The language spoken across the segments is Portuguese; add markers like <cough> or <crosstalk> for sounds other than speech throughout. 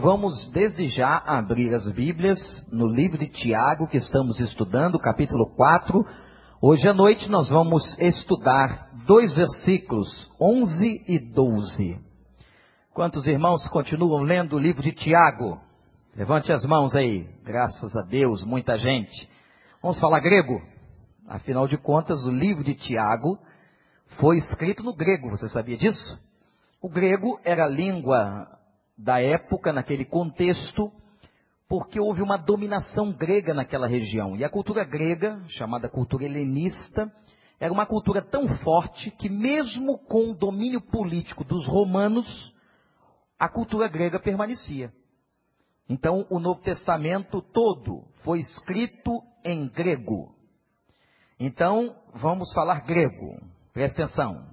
Vamos desde já abrir as Bíblias no livro de Tiago, que estamos estudando, capítulo 4. Hoje à noite nós vamos estudar dois versículos, 11 e 12. Quantos irmãos continuam lendo o livro de Tiago? Levante as mãos aí. Graças a Deus, muita gente. Vamos falar grego? Afinal de contas, o livro de Tiago foi escrito no grego, você sabia disso? O grego era a língua da época, naquele contexto, porque houve uma dominação grega naquela região. E a cultura grega, chamada cultura helenista, era uma cultura tão forte que, mesmo com o domínio político dos romanos, a cultura grega permanecia. Então, o Novo Testamento todo foi escrito em grego. Então, vamos falar grego. Presta atenção.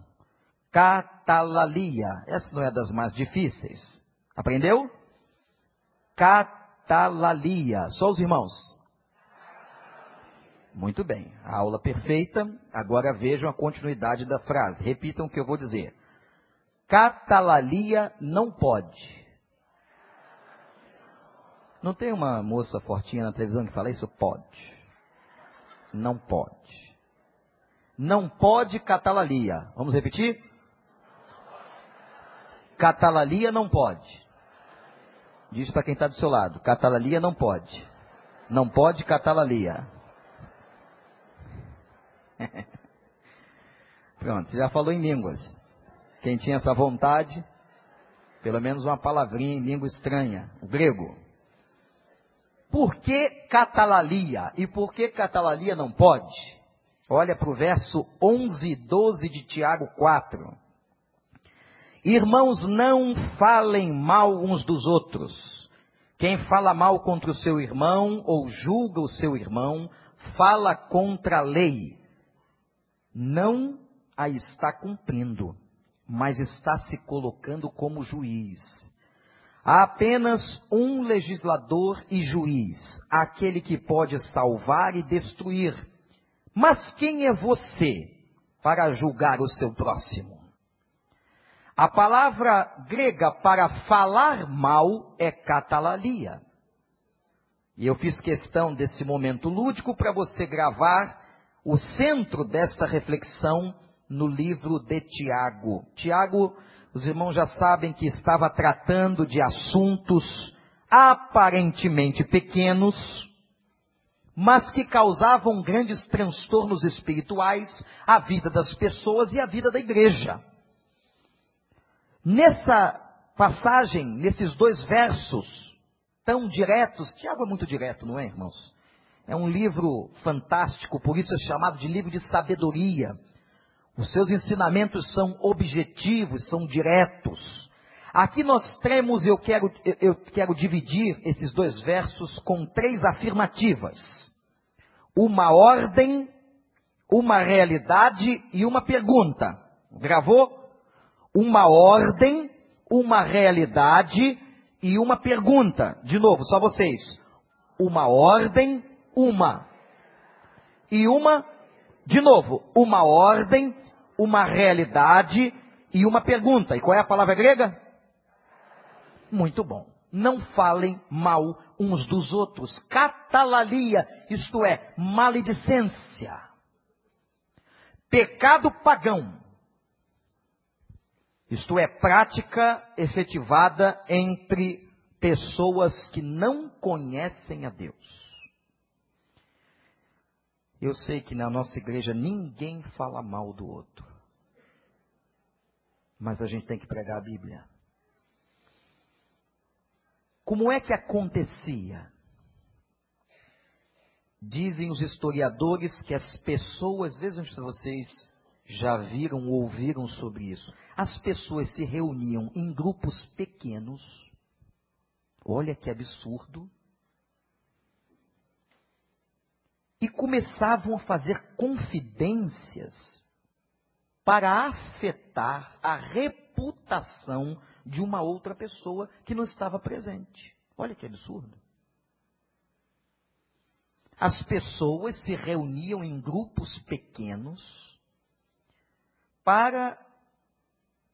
Catalalia. Essa não é das mais difíceis. Aprendeu? Catalalia. Só os irmãos. Muito bem. A aula perfeita. Agora vejam a continuidade da frase. Repitam o que eu vou dizer. Catalalia não pode. Não tem uma moça fortinha na televisão que fala isso? Pode. Não pode. Não pode catalalia. Vamos repetir? Catalalia não pode. Diz para quem está do seu lado: catalalia não pode. Não pode catalalia. <laughs> Pronto, já falou em línguas. Quem tinha essa vontade, pelo menos uma palavrinha em língua estranha, o grego. Por que catalalia? E por que catalalia não pode? Olha para o verso 11 e 12 de Tiago 4. Irmãos, não falem mal uns dos outros. Quem fala mal contra o seu irmão ou julga o seu irmão, fala contra a lei. Não a está cumprindo, mas está se colocando como juiz. Há apenas um legislador e juiz, aquele que pode salvar e destruir. Mas quem é você para julgar o seu próximo? A palavra grega para falar mal é catalalia. E eu fiz questão desse momento lúdico para você gravar o centro desta reflexão no livro de Tiago. Tiago, os irmãos já sabem que estava tratando de assuntos aparentemente pequenos, mas que causavam grandes transtornos espirituais à vida das pessoas e à vida da igreja. Nessa passagem, nesses dois versos tão diretos, Tiago é muito direto, não é, irmãos? É um livro fantástico, por isso é chamado de livro de sabedoria. Os seus ensinamentos são objetivos, são diretos. Aqui nós temos, eu quero, eu quero dividir esses dois versos com três afirmativas: uma ordem, uma realidade e uma pergunta. Gravou? Uma ordem, uma realidade e uma pergunta. De novo, só vocês. Uma ordem, uma. E uma, de novo, uma ordem, uma realidade e uma pergunta. E qual é a palavra grega? Muito bom. Não falem mal uns dos outros. Catalalia, isto é, maledicência. Pecado pagão isto é, prática efetivada entre pessoas que não conhecem a Deus. Eu sei que na nossa igreja ninguém fala mal do outro. Mas a gente tem que pregar a Bíblia. Como é que acontecia? Dizem os historiadores que as pessoas, vejam vocês, já viram ou ouviram sobre isso. As pessoas se reuniam em grupos pequenos. Olha que absurdo. E começavam a fazer confidências para afetar a reputação de uma outra pessoa que não estava presente. Olha que absurdo. As pessoas se reuniam em grupos pequenos para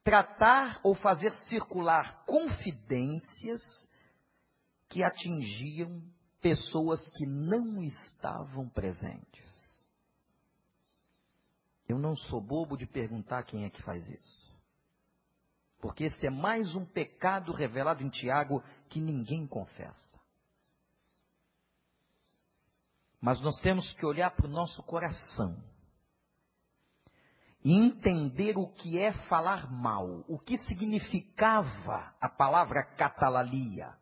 tratar ou fazer circular confidências que atingiam pessoas que não estavam presentes. Eu não sou bobo de perguntar quem é que faz isso. Porque esse é mais um pecado revelado em Tiago que ninguém confessa. Mas nós temos que olhar para o nosso coração e entender o que é falar mal, o que significava a palavra catalalia.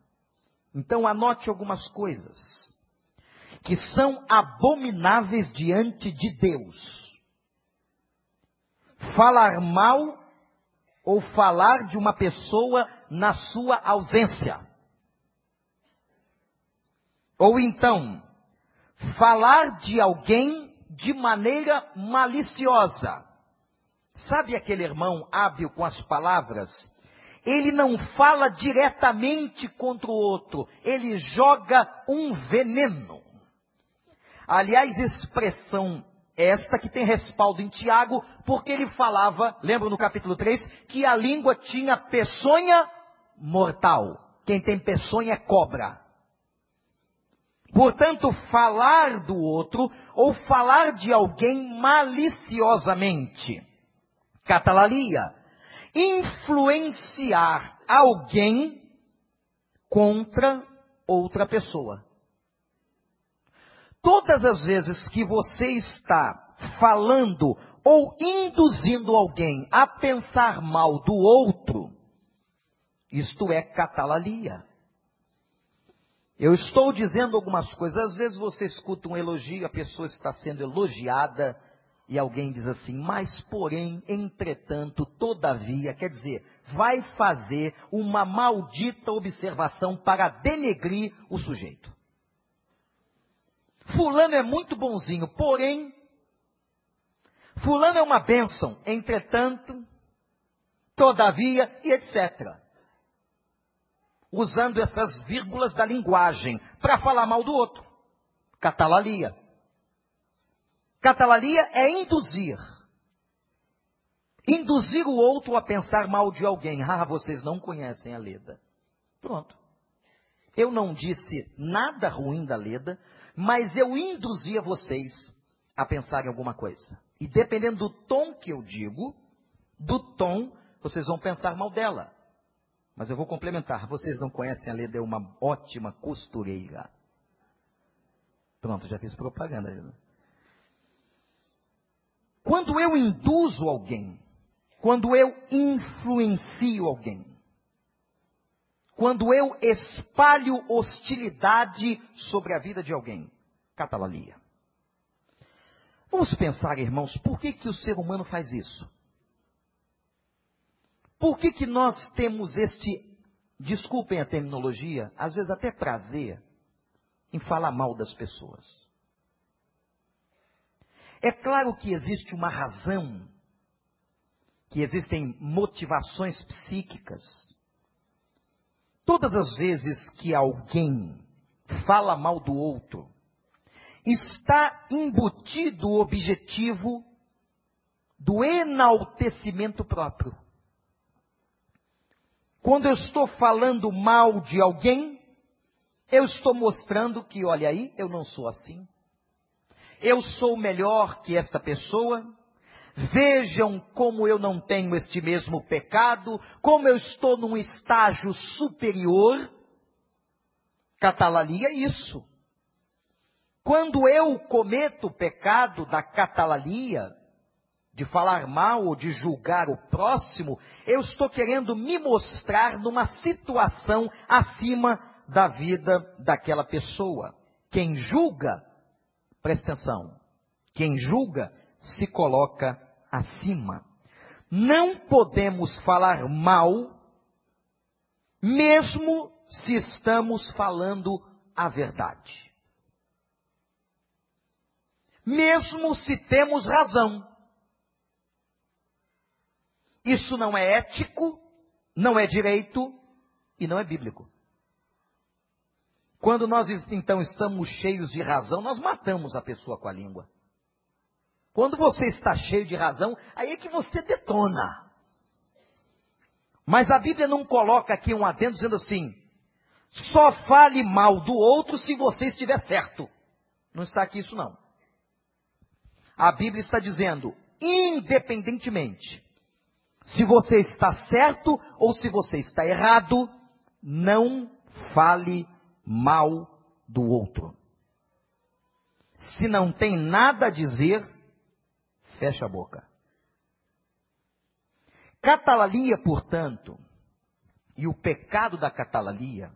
Então anote algumas coisas que são abomináveis diante de Deus. Falar mal ou falar de uma pessoa na sua ausência. Ou então, falar de alguém de maneira maliciosa. Sabe aquele irmão hábil com as palavras? Ele não fala diretamente contra o outro, ele joga um veneno. Aliás, expressão esta que tem respaldo em Tiago, porque ele falava, lembra no capítulo 3, que a língua tinha peçonha mortal. Quem tem peçonha é cobra. Portanto, falar do outro ou falar de alguém maliciosamente catalalia, influenciar alguém contra outra pessoa. Todas as vezes que você está falando ou induzindo alguém a pensar mal do outro, isto é catalalia. Eu estou dizendo algumas coisas, às vezes você escuta um elogio, a pessoa está sendo elogiada, e alguém diz assim, mas porém, entretanto, todavia, quer dizer, vai fazer uma maldita observação para denegrir o sujeito. Fulano é muito bonzinho, porém, Fulano é uma bênção, entretanto, todavia e etc. Usando essas vírgulas da linguagem para falar mal do outro. Catalalia. Catalalia é induzir. Induzir o outro a pensar mal de alguém. <laughs> Ah, vocês não conhecem a Leda. Pronto. Eu não disse nada ruim da Leda, mas eu induzia vocês a pensar em alguma coisa. E dependendo do tom que eu digo, do tom, vocês vão pensar mal dela. Mas eu vou complementar. Vocês não conhecem a Leda, é uma ótima costureira. Pronto, já fiz propaganda. Quando eu induzo alguém, quando eu influencio alguém, quando eu espalho hostilidade sobre a vida de alguém, catalalia. Vamos pensar, irmãos, por que, que o ser humano faz isso? Por que, que nós temos este, desculpem a terminologia, às vezes até prazer, em falar mal das pessoas? É claro que existe uma razão, que existem motivações psíquicas. Todas as vezes que alguém fala mal do outro, está embutido o objetivo do enaltecimento próprio. Quando eu estou falando mal de alguém, eu estou mostrando que, olha aí, eu não sou assim eu sou melhor que esta pessoa, vejam como eu não tenho este mesmo pecado, como eu estou num estágio superior. Catalalia é isso. Quando eu cometo o pecado da catalalia, de falar mal ou de julgar o próximo, eu estou querendo me mostrar numa situação acima da vida daquela pessoa. Quem julga Presta atenção. Quem julga se coloca acima. Não podemos falar mal, mesmo se estamos falando a verdade. Mesmo se temos razão. Isso não é ético, não é direito e não é bíblico. Quando nós então estamos cheios de razão, nós matamos a pessoa com a língua. Quando você está cheio de razão, aí é que você detona. Mas a Bíblia não coloca aqui um adendo dizendo assim: Só fale mal do outro se você estiver certo. Não está aqui isso não. A Bíblia está dizendo, independentemente se você está certo ou se você está errado, não fale mal do outro. Se não tem nada a dizer, fecha a boca. Catalalia, portanto, e o pecado da catalalia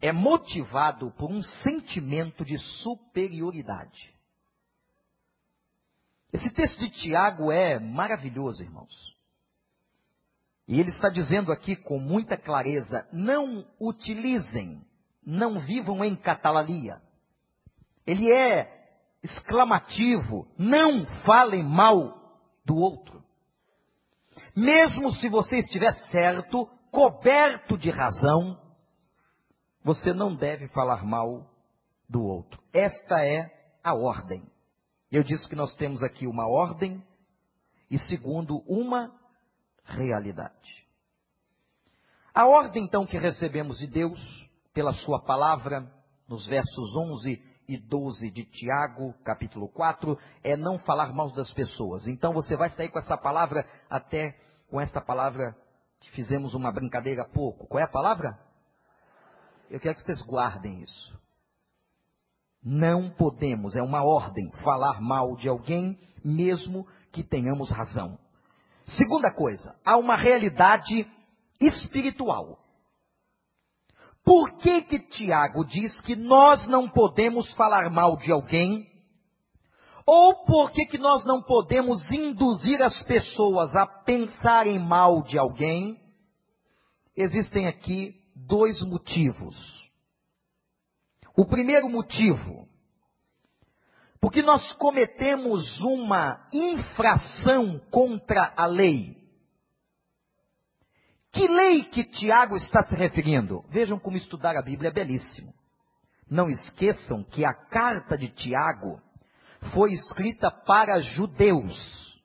é motivado por um sentimento de superioridade. Esse texto de Tiago é maravilhoso, irmãos. E ele está dizendo aqui com muita clareza: não utilizem, não vivam em catalalia. Ele é exclamativo: não falem mal do outro. Mesmo se você estiver certo, coberto de razão, você não deve falar mal do outro. Esta é a ordem. Eu disse que nós temos aqui uma ordem e, segundo, uma realidade. A ordem, então, que recebemos de Deus, pela Sua palavra, nos versos 11 e 12 de Tiago, capítulo 4, é não falar mal das pessoas. Então você vai sair com essa palavra até com esta palavra que fizemos uma brincadeira há pouco. Qual é a palavra? Eu quero que vocês guardem isso. Não podemos, é uma ordem, falar mal de alguém, mesmo que tenhamos razão. Segunda coisa, há uma realidade espiritual. Por que que Tiago diz que nós não podemos falar mal de alguém? Ou por que que nós não podemos induzir as pessoas a pensarem mal de alguém? Existem aqui dois motivos. O primeiro motivo, porque nós cometemos uma infração contra a lei. Que lei que Tiago está se referindo? Vejam como estudar a Bíblia é belíssimo. Não esqueçam que a carta de Tiago foi escrita para judeus.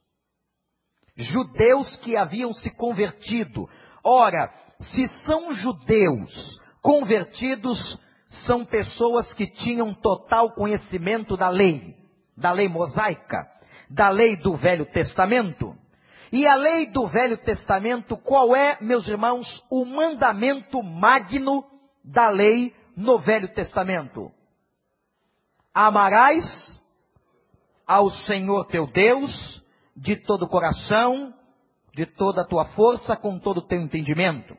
Judeus que haviam se convertido. Ora, se são judeus convertidos, são pessoas que tinham total conhecimento da lei, da lei mosaica, da lei do Velho Testamento. E a lei do Velho Testamento, qual é, meus irmãos, o mandamento magno da lei no Velho Testamento? Amarás ao Senhor teu Deus de todo o coração, de toda a tua força, com todo o teu entendimento.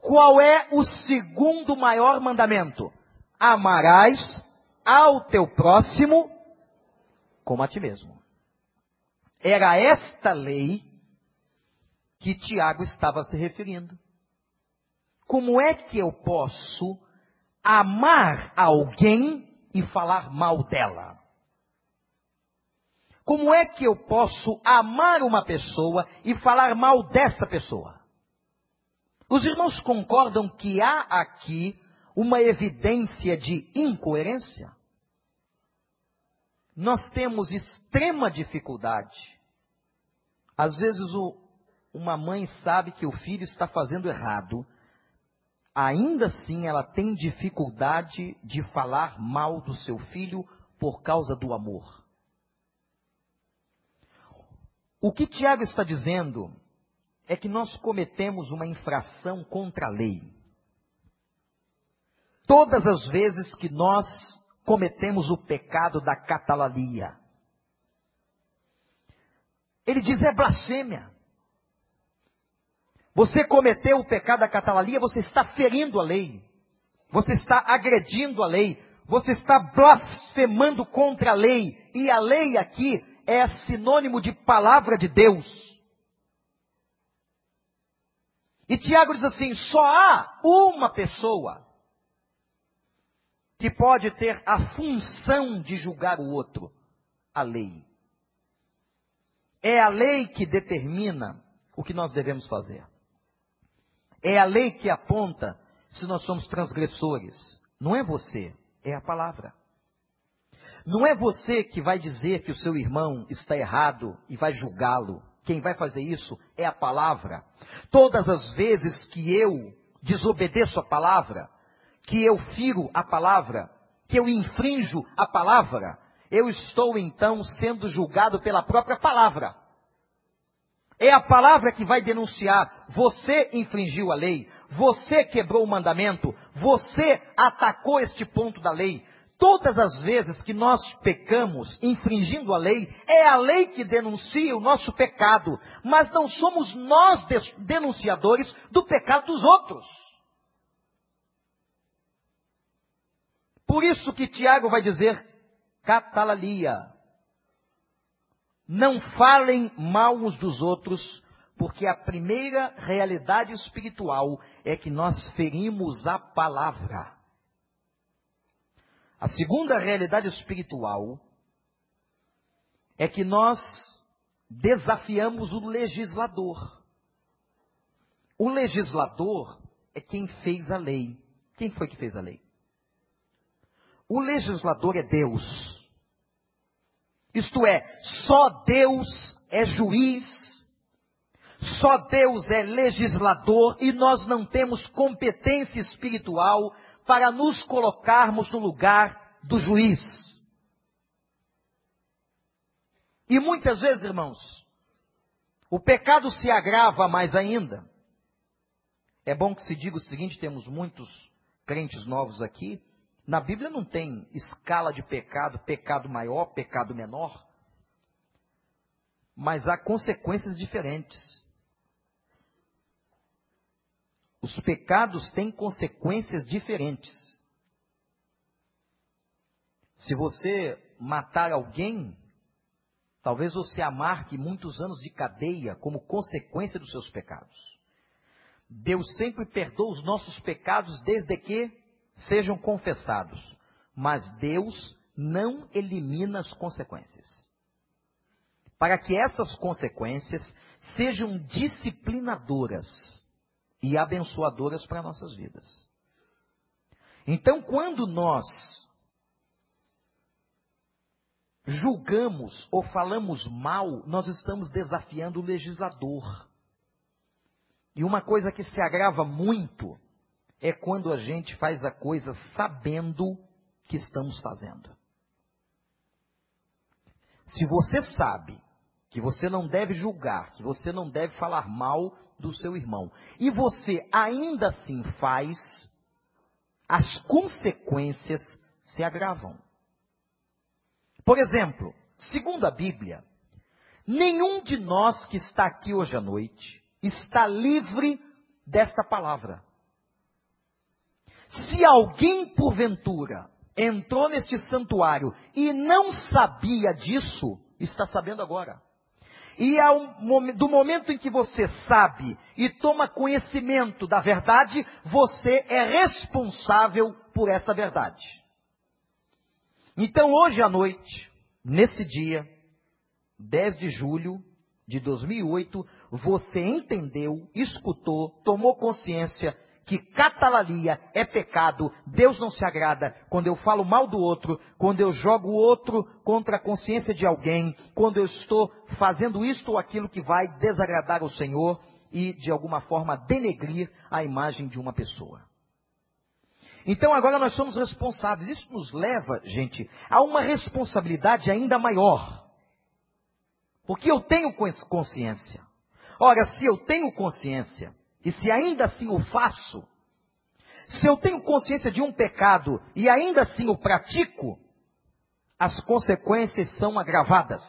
Qual é o segundo maior mandamento? Amarás ao teu próximo como a ti mesmo. Era esta lei que Tiago estava se referindo. Como é que eu posso amar alguém e falar mal dela? Como é que eu posso amar uma pessoa e falar mal dessa pessoa? Os irmãos concordam que há aqui uma evidência de incoerência? Nós temos extrema dificuldade. Às vezes o, uma mãe sabe que o filho está fazendo errado, ainda assim ela tem dificuldade de falar mal do seu filho por causa do amor. O que Tiago está dizendo é que nós cometemos uma infração contra a lei. Todas as vezes que nós cometemos o pecado da catalalia, ele diz é blasfêmia. Você cometeu o pecado da catalalia, você está ferindo a lei. Você está agredindo a lei. Você está blasfemando contra a lei. E a lei aqui é sinônimo de palavra de Deus. E Tiago diz assim: só há uma pessoa que pode ter a função de julgar o outro: a lei. É a lei que determina o que nós devemos fazer. É a lei que aponta se nós somos transgressores. Não é você, é a palavra. Não é você que vai dizer que o seu irmão está errado e vai julgá-lo. Quem vai fazer isso é a palavra. Todas as vezes que eu desobedeço a palavra, que eu firo a palavra, que eu infrinjo a palavra, eu estou então sendo julgado pela própria palavra. É a palavra que vai denunciar: você infringiu a lei, você quebrou o mandamento, você atacou este ponto da lei. Todas as vezes que nós pecamos infringindo a lei, é a lei que denuncia o nosso pecado, mas não somos nós denunciadores do pecado dos outros. Por isso que Tiago vai dizer, catalalia, não falem mal uns dos outros, porque a primeira realidade espiritual é que nós ferimos a palavra. A segunda realidade espiritual é que nós desafiamos o legislador. O legislador é quem fez a lei. Quem foi que fez a lei? O legislador é Deus. Isto é, só Deus é juiz, só Deus é legislador e nós não temos competência espiritual para nos colocarmos no lugar do juiz. E muitas vezes, irmãos, o pecado se agrava mais ainda. É bom que se diga o seguinte: temos muitos crentes novos aqui na Bíblia não tem escala de pecado, pecado maior, pecado menor. Mas há consequências diferentes. Os pecados têm consequências diferentes. Se você matar alguém, talvez você amarque muitos anos de cadeia como consequência dos seus pecados. Deus sempre perdoa os nossos pecados desde que sejam confessados, mas Deus não elimina as consequências. Para que essas consequências sejam disciplinadoras e abençoadoras para nossas vidas. Então, quando nós julgamos ou falamos mal, nós estamos desafiando o legislador. E uma coisa que se agrava muito é quando a gente faz a coisa sabendo que estamos fazendo. Se você sabe que você não deve julgar, que você não deve falar mal do seu irmão, e você ainda assim faz, as consequências se agravam. Por exemplo, segundo a Bíblia, nenhum de nós que está aqui hoje à noite está livre desta palavra. Se alguém, porventura, entrou neste santuário e não sabia disso, está sabendo agora. E ao, do momento em que você sabe e toma conhecimento da verdade, você é responsável por esta verdade. Então, hoje à noite, nesse dia, 10 de julho de 2008, você entendeu, escutou, tomou consciência que catalalia é pecado, Deus não se agrada quando eu falo mal do outro, quando eu jogo o outro contra a consciência de alguém, quando eu estou fazendo isto ou aquilo que vai desagradar o Senhor e de alguma forma denegrir a imagem de uma pessoa. Então agora nós somos responsáveis. Isso nos leva, gente, a uma responsabilidade ainda maior. Porque eu tenho consciência. Ora, se eu tenho consciência, e se ainda assim o faço, se eu tenho consciência de um pecado e ainda assim o pratico, as consequências são agravadas.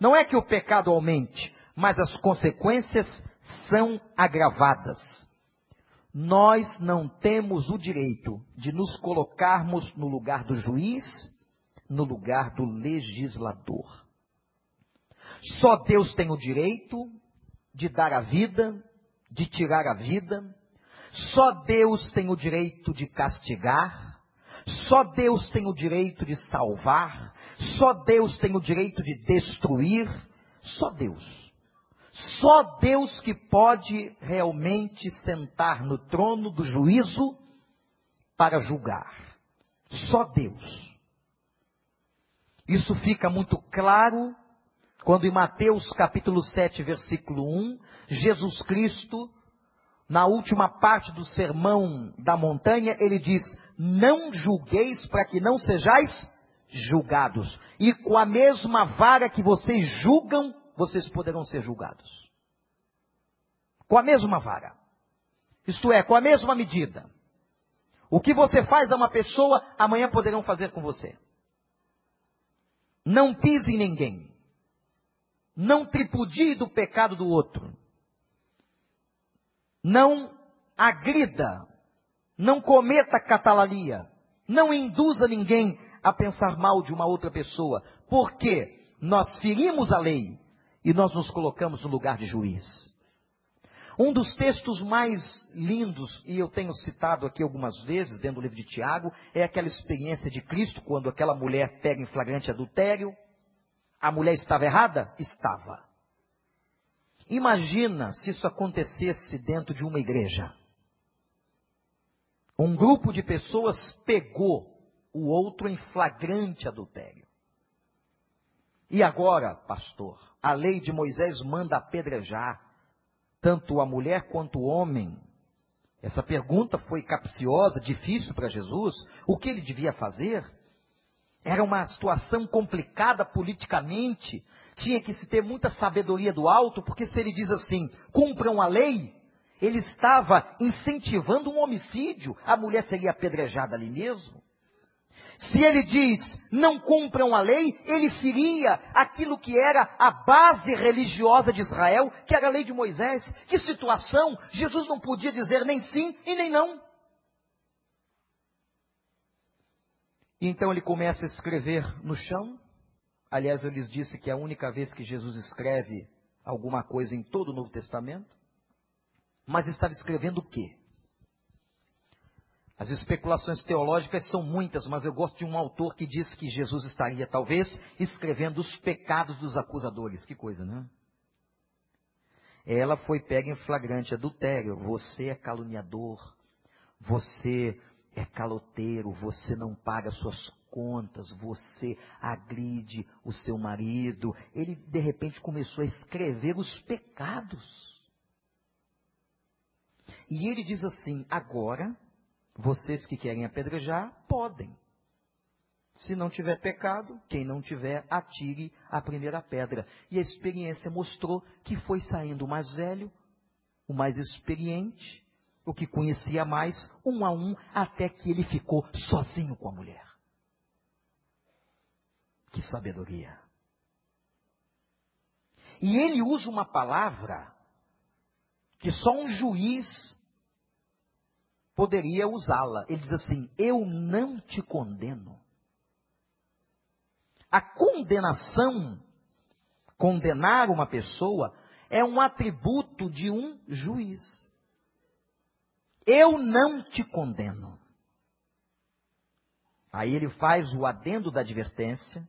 Não é que o pecado aumente, mas as consequências são agravadas. Nós não temos o direito de nos colocarmos no lugar do juiz, no lugar do legislador. Só Deus tem o direito de dar a vida, de tirar a vida, só Deus tem o direito de castigar, só Deus tem o direito de salvar, só Deus tem o direito de destruir, só Deus. Só Deus que pode realmente sentar no trono do juízo para julgar. Só Deus. Isso fica muito claro quando em Mateus capítulo 7, versículo 1, Jesus Cristo, na última parte do sermão da montanha, ele diz: Não julgueis para que não sejais julgados. E com a mesma vara que vocês julgam, vocês poderão ser julgados. Com a mesma vara. Isto é, com a mesma medida. O que você faz a uma pessoa, amanhã poderão fazer com você. Não pise em ninguém. Não tripudie do pecado do outro. Não agrida. Não cometa catalalia. Não induza ninguém a pensar mal de uma outra pessoa. Porque nós ferimos a lei e nós nos colocamos no lugar de juiz. Um dos textos mais lindos, e eu tenho citado aqui algumas vezes dentro do livro de Tiago, é aquela experiência de Cristo quando aquela mulher pega em flagrante adultério. A mulher estava errada? Estava. Imagina se isso acontecesse dentro de uma igreja. Um grupo de pessoas pegou o outro em flagrante adultério. E agora, pastor, a lei de Moisés manda apedrejar tanto a mulher quanto o homem? Essa pergunta foi capciosa, difícil para Jesus. O que ele devia fazer? Era uma situação complicada politicamente. Tinha que se ter muita sabedoria do alto, porque se ele diz assim: cumpram a lei, ele estava incentivando um homicídio. A mulher seria apedrejada ali mesmo. Se ele diz, não cumpram a lei, ele feria aquilo que era a base religiosa de Israel, que era a lei de Moisés. Que situação! Jesus não podia dizer nem sim e nem não. E então ele começa a escrever no chão. Aliás, eu lhes disse que é a única vez que Jesus escreve alguma coisa em todo o Novo Testamento. Mas estava escrevendo o quê? As especulações teológicas são muitas, mas eu gosto de um autor que diz que Jesus estaria, talvez, escrevendo os pecados dos acusadores. Que coisa, né? Ela foi pega em flagrante adultério. Você é caluniador. Você é caloteiro. Você não paga suas contas. Você agride o seu marido. Ele, de repente, começou a escrever os pecados. E ele diz assim: agora vocês que querem apedrejar, podem. Se não tiver pecado, quem não tiver, atire a primeira pedra. E a experiência mostrou que foi saindo o mais velho, o mais experiente, o que conhecia mais, um a um, até que ele ficou sozinho com a mulher. Que sabedoria! E ele usa uma palavra que só um juiz poderia usá-la. Ele diz assim: Eu não te condeno. A condenação, condenar uma pessoa, é um atributo de um juiz. Eu não te condeno. Aí ele faz o adendo da advertência.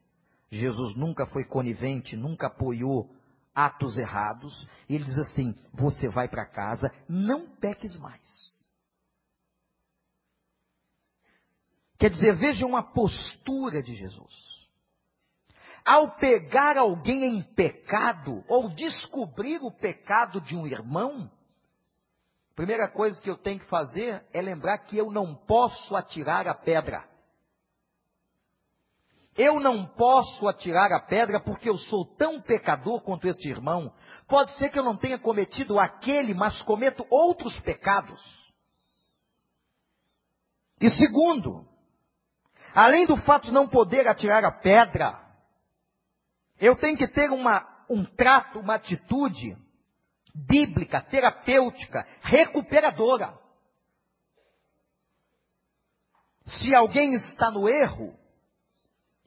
Jesus nunca foi conivente, nunca apoiou atos errados. Ele diz assim: Você vai para casa, não peques mais. Quer dizer, veja uma postura de Jesus. Ao pegar alguém em pecado, ou descobrir o pecado de um irmão, primeira coisa que eu tenho que fazer é lembrar que eu não posso atirar a pedra. Eu não posso atirar a pedra porque eu sou tão pecador quanto este irmão. Pode ser que eu não tenha cometido aquele, mas cometo outros pecados. E segundo, Além do fato de não poder atirar a pedra, eu tenho que ter uma, um trato, uma atitude bíblica, terapêutica, recuperadora. Se alguém está no erro,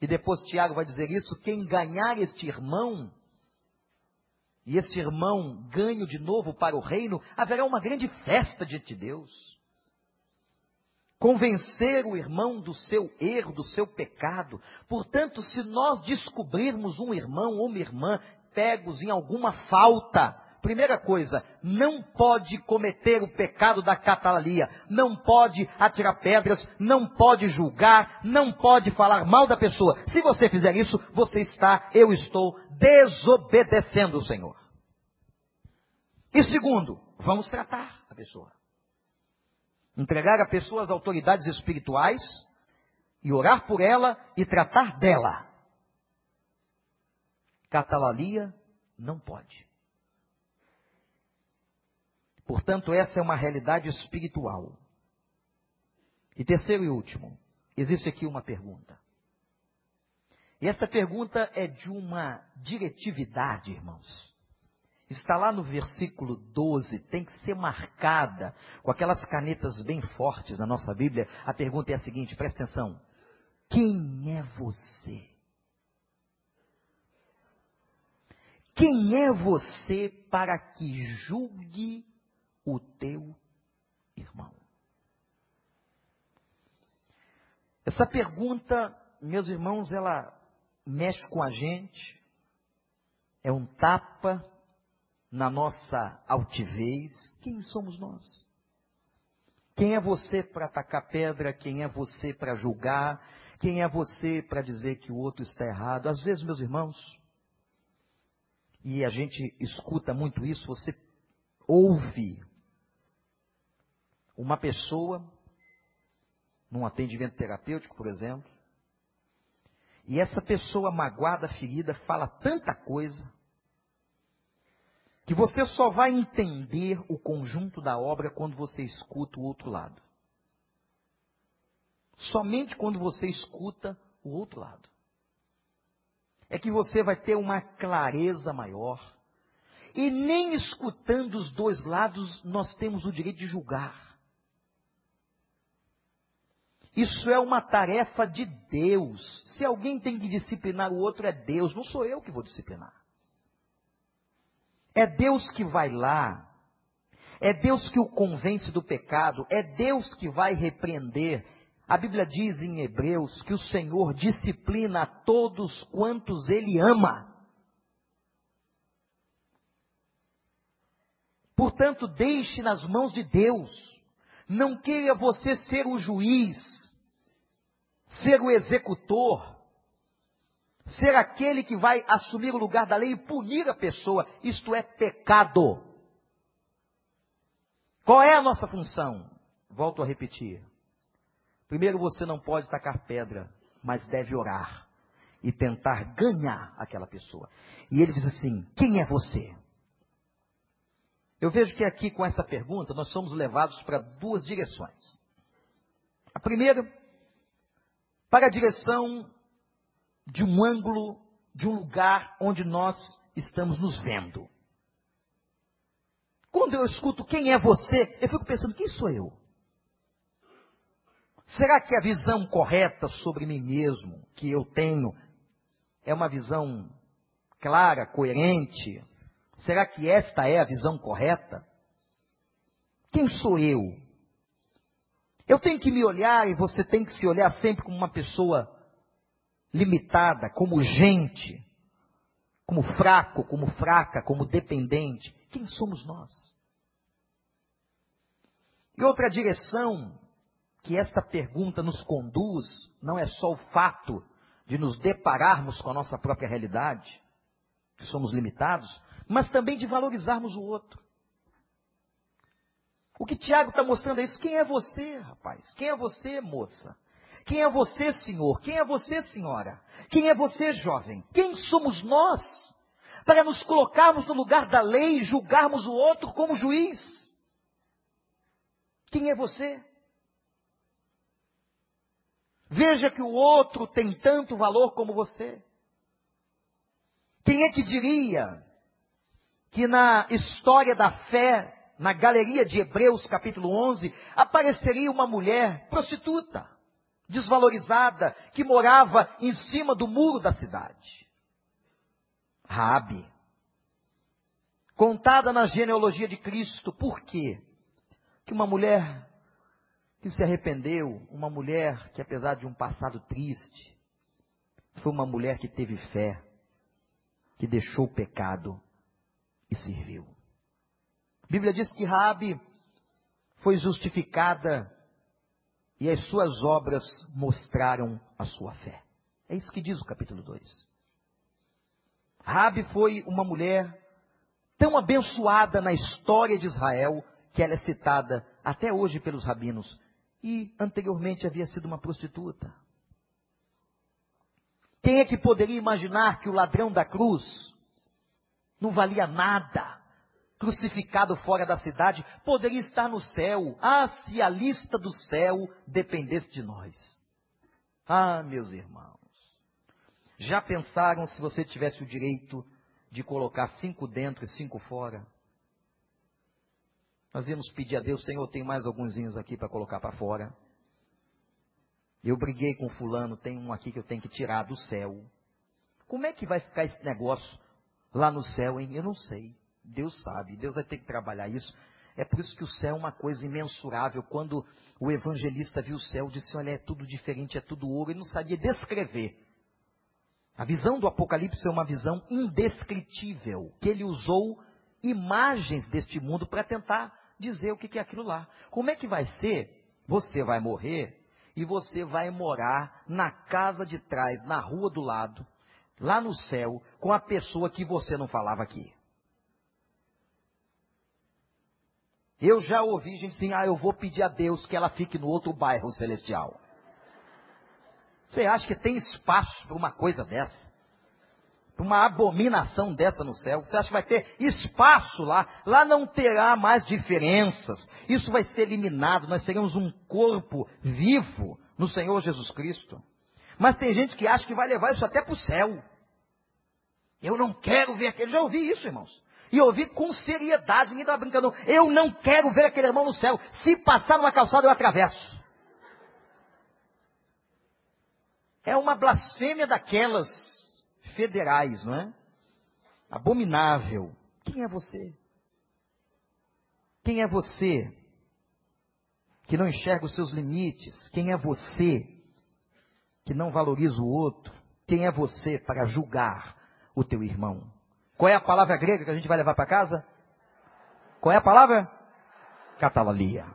e depois Tiago vai dizer isso, quem ganhar este irmão, e esse irmão ganho de novo para o reino, haverá uma grande festa diante de Deus convencer o irmão do seu erro, do seu pecado. Portanto, se nós descobrirmos um irmão ou uma irmã pegos em alguma falta, primeira coisa, não pode cometer o pecado da catalalia, não pode atirar pedras, não pode julgar, não pode falar mal da pessoa. Se você fizer isso, você está, eu estou desobedecendo o Senhor. E segundo, vamos tratar a pessoa. Entregar a pessoa às autoridades espirituais e orar por ela e tratar dela. Catalalia não pode. Portanto, essa é uma realidade espiritual. E terceiro e último, existe aqui uma pergunta. E essa pergunta é de uma diretividade, irmãos. Está lá no versículo 12, tem que ser marcada com aquelas canetas bem fortes na nossa Bíblia. A pergunta é a seguinte, presta atenção. Quem é você? Quem é você para que julgue o teu irmão? Essa pergunta, meus irmãos, ela mexe com a gente, é um tapa na nossa altivez. Quem somos nós? Quem é você para atacar pedra? Quem é você para julgar? Quem é você para dizer que o outro está errado? Às vezes, meus irmãos, e a gente escuta muito isso, você ouve uma pessoa num atendimento terapêutico, por exemplo, e essa pessoa magoada, ferida, fala tanta coisa, que você só vai entender o conjunto da obra quando você escuta o outro lado. Somente quando você escuta o outro lado. É que você vai ter uma clareza maior. E nem escutando os dois lados nós temos o direito de julgar. Isso é uma tarefa de Deus. Se alguém tem que disciplinar o outro, é Deus, não sou eu que vou disciplinar. É Deus que vai lá, é Deus que o convence do pecado, é Deus que vai repreender. A Bíblia diz em Hebreus que o Senhor disciplina a todos quantos Ele ama. Portanto, deixe nas mãos de Deus. Não queira você ser o juiz ser o executor, ser aquele que vai assumir o lugar da lei e punir a pessoa. Isto é pecado. Qual é a nossa função? Volto a repetir. Primeiro, você não pode tacar pedra, mas deve orar e tentar ganhar aquela pessoa. E ele diz assim: Quem é você? Eu vejo que aqui com essa pergunta nós somos levados para duas direções. A primeira para a direção de um ângulo, de um lugar onde nós estamos nos vendo. Quando eu escuto quem é você, eu fico pensando, quem sou eu? Será que a visão correta sobre mim mesmo, que eu tenho, é uma visão clara, coerente? Será que esta é a visão correta? Quem sou eu? Eu tenho que me olhar e você tem que se olhar sempre como uma pessoa limitada, como gente, como fraco, como fraca, como dependente. Quem somos nós? E outra direção que esta pergunta nos conduz não é só o fato de nos depararmos com a nossa própria realidade, que somos limitados, mas também de valorizarmos o outro. O que Tiago está mostrando é isso. Quem é você, rapaz? Quem é você, moça? Quem é você, senhor? Quem é você, senhora? Quem é você, jovem? Quem somos nós para nos colocarmos no lugar da lei e julgarmos o outro como juiz? Quem é você? Veja que o outro tem tanto valor como você. Quem é que diria que na história da fé na galeria de Hebreus, capítulo 11, apareceria uma mulher prostituta, desvalorizada, que morava em cima do muro da cidade. Rabi. Contada na genealogia de Cristo, por quê? Que uma mulher que se arrependeu, uma mulher que apesar de um passado triste, foi uma mulher que teve fé, que deixou o pecado e serviu. Bíblia diz que Rabi foi justificada e as suas obras mostraram a sua fé. É isso que diz o capítulo 2. Rabi foi uma mulher tão abençoada na história de Israel que ela é citada até hoje pelos rabinos e anteriormente havia sido uma prostituta. Quem é que poderia imaginar que o ladrão da cruz não valia nada, crucificado fora da cidade, poderia estar no céu? Ah, se a lista do céu dependesse de nós. Ah, meus irmãos, já pensaram se você tivesse o direito de colocar cinco dentro e cinco fora? Nós íamos pedir a Deus, Senhor, tem mais alguns aqui para colocar para fora. Eu briguei com fulano, tem um aqui que eu tenho que tirar do céu. Como é que vai ficar esse negócio lá no céu, hein? Eu não sei. Deus sabe, Deus vai ter que trabalhar isso. É por isso que o céu é uma coisa imensurável. Quando o evangelista viu o céu, disse: Olha, é tudo diferente, é tudo ouro. Ele não sabia descrever. A visão do Apocalipse é uma visão indescritível, que ele usou imagens deste mundo para tentar dizer o que é aquilo lá. Como é que vai ser? Você vai morrer e você vai morar na casa de trás, na rua do lado, lá no céu, com a pessoa que você não falava aqui. Eu já ouvi gente assim, ah, eu vou pedir a Deus que ela fique no outro bairro celestial. Você acha que tem espaço para uma coisa dessa? uma abominação dessa no céu? Você acha que vai ter espaço lá? Lá não terá mais diferenças. Isso vai ser eliminado. Nós seremos um corpo vivo no Senhor Jesus Cristo. Mas tem gente que acha que vai levar isso até para o céu. Eu não quero ver aquele. Já ouvi isso, irmãos. E ouvi com seriedade, ninguém estava brincando. Eu não quero ver aquele irmão no céu. Se passar numa calçada, eu atravesso. É uma blasfêmia daquelas federais, não é? Abominável. Quem é você? Quem é você que não enxerga os seus limites? Quem é você que não valoriza o outro? Quem é você para julgar o teu irmão? Qual é a palavra grega que a gente vai levar para casa? Qual é a palavra? Catalalia.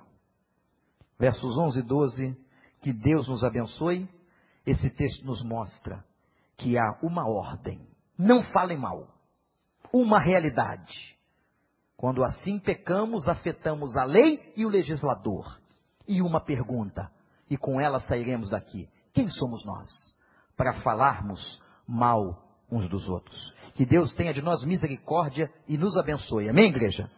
Versos 11 e 12. Que Deus nos abençoe. Esse texto nos mostra que há uma ordem. Não falem mal. Uma realidade. Quando assim pecamos, afetamos a lei e o legislador. E uma pergunta, e com ela sairemos daqui. Quem somos nós para falarmos mal uns dos outros? Que Deus tenha de nós misericórdia e nos abençoe. Amém, igreja?